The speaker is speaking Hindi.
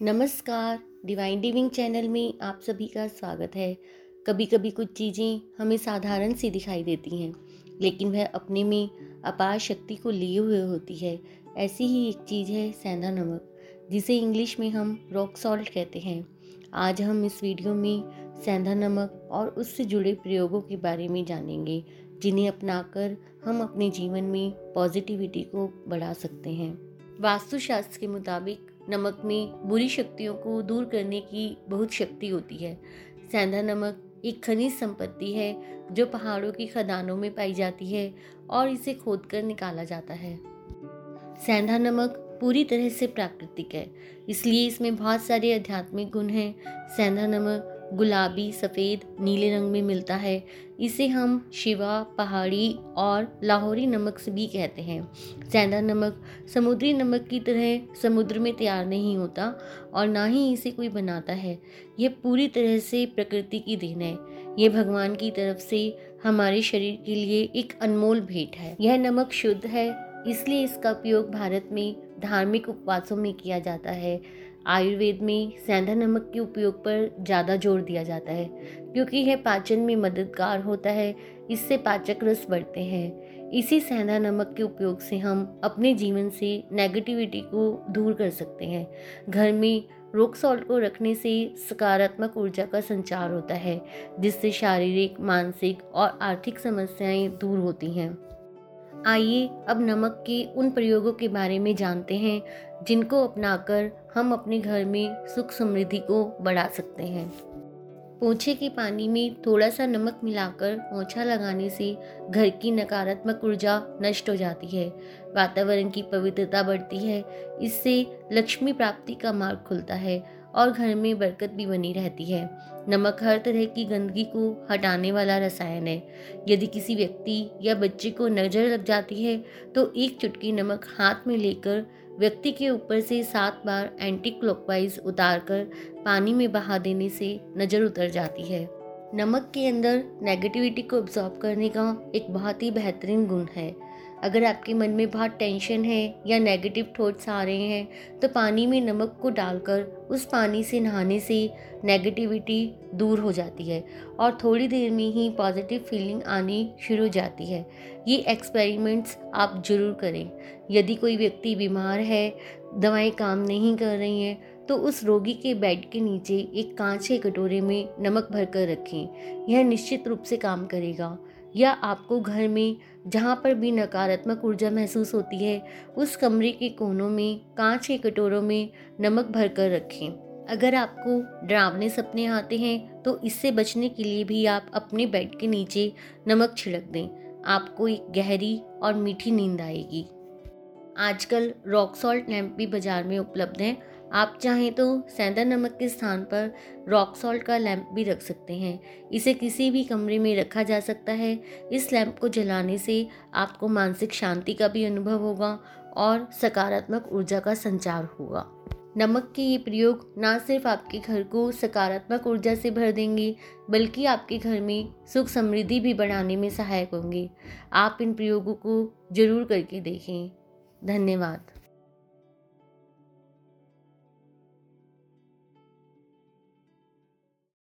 नमस्कार डिवाइन डिविंग चैनल में आप सभी का स्वागत है। कभी कभी कुछ चीज़ें हमें साधारण सी दिखाई देती हैं, लेकिन वह अपने में अपार शक्ति को लिए हुए होती है। ऐसी ही एक चीज़ है सेंधा नमक, जिसे इंग्लिश में हम रॉक सॉल्ट कहते हैं। आज हम इस वीडियो में सेंधा नमक और उससे जुड़े प्रयोगों के बारे में जानेंगे, जिन्हें अपनाकर हम अपने जीवन में पॉजिटिविटी को बढ़ा सकते हैं। वास्तुशास्त्र के मुताबिक नमक में बुरी शक्तियों को दूर करने की बहुत शक्ति होती है। सेंधा नमक एक खनिज संपत्ति है, जो पहाड़ों की खदानों में पाई जाती है और इसे खोद कर निकाला जाता है। सेंधा नमक पूरी तरह से प्राकृतिक है, इसलिए इसमें बहुत सारे आध्यात्मिक गुण हैं। सेंधा नमक गुलाबी, सफ़ेद, नीले रंग में मिलता है। इसे हम शिवा, पहाड़ी और लाहौरी नमक से भी कहते हैं। सेंधा नमक समुद्री नमक की तरह समुद्र में तैयार नहीं होता और ना ही इसे कोई बनाता है। यह पूरी तरह से प्रकृति की देन है। यह भगवान की तरफ़ से हमारे शरीर के लिए एक अनमोल भेंट है। यह नमक शुद्ध है, इसलिए इसका उपयोग भारत में धार्मिक उपवासों में किया जाता है। आयुर्वेद में सेंधा नमक के उपयोग पर ज़्यादा ज़ोर दिया जाता है, क्योंकि यह पाचन में मददगार होता है, इससे पाचक रस बढ़ते हैं। इसी सेंधा नमक के उपयोग से हम अपने जीवन से नेगेटिविटी को दूर कर सकते हैं। घर में रोक सॉल्ट को रखने से सकारात्मक ऊर्जा का संचार होता है, जिससे शारीरिक, मानसिक और आर्थिक समस्याएँ दूर होती हैं। आइए अब नमक के उन प्रयोगों के बारे में जानते हैं, जिनको अपनाकर हम अपने घर में सुख समृद्धि को बढ़ा सकते हैं। पोछे के पानी में थोड़ा सा नमक मिलाकर पोछा लगाने से घर की नकारात्मक ऊर्जा नष्ट हो जाती है, वातावरण की पवित्रता बढ़ती है, इससे लक्ष्मी प्राप्ति का मार्ग खुलता है और घर में बरकत भी बनी रहती है। नमक हर तरह की गंदगी को हटाने वाला रसायन है। यदि किसी व्यक्ति या बच्चे को नज़र लग जाती है तो एक चुटकी नमक हाथ में लेकर व्यक्ति के ऊपर से सात बार एंटी क्लॉकवाइज उतार कर पानी में बहा देने से नज़र उतर जाती है। नमक के अंदर नेगेटिविटी को ऑब्जॉर्व करने का एक बहुत ही बेहतरीन गुण है। अगर आपके मन में बहुत टेंशन है या नेगेटिव थॉट्स आ रहे हैं तो पानी में नमक को डालकर उस पानी से नहाने से नेगेटिविटी दूर हो जाती है और थोड़ी देर में ही पॉजिटिव फीलिंग आनी शुरू हो जाती है। ये एक्सपेरिमेंट्स आप ज़रूर करें। यदि कोई व्यक्ति बीमार है, दवाएँ काम नहीं कर रही हैं तो उस रोगी के बेड के नीचे एक कांच के कटोरे में नमक भर कर रखें। यह निश्चित रूप से काम करेगा। या आपको घर में जहाँ पर भी नकारात्मक ऊर्जा महसूस होती है, उस कमरे के कोनों में, कांच के कटोरों में नमक भर कर रखें। अगर आपको डरावने सपने आते हैं तो इससे बचने के लिए भी आप अपने बेड के नीचे नमक छिड़क दें। आपको एक गहरी और मीठी नींद आएगी। आजकल रॉक सॉल्ट लैम्प भी बाज़ार में उपलब्ध हैं। आप चाहें तो सेंधा नमक के स्थान पर रॉक सॉल्ट का लैंप भी रख सकते हैं। इसे किसी भी कमरे में रखा जा सकता है। इस लैंप को जलाने से आपको मानसिक शांति का भी अनुभव होगा और सकारात्मक ऊर्जा का संचार होगा। नमक के ये प्रयोग ना सिर्फ़ आपके घर को सकारात्मक ऊर्जा से भर देंगे, बल्कि आपके घर में सुख समृद्धि भी बढ़ाने में सहायक होंगे। आप इन प्रयोगों को ज़रूर करके देखें। धन्यवाद।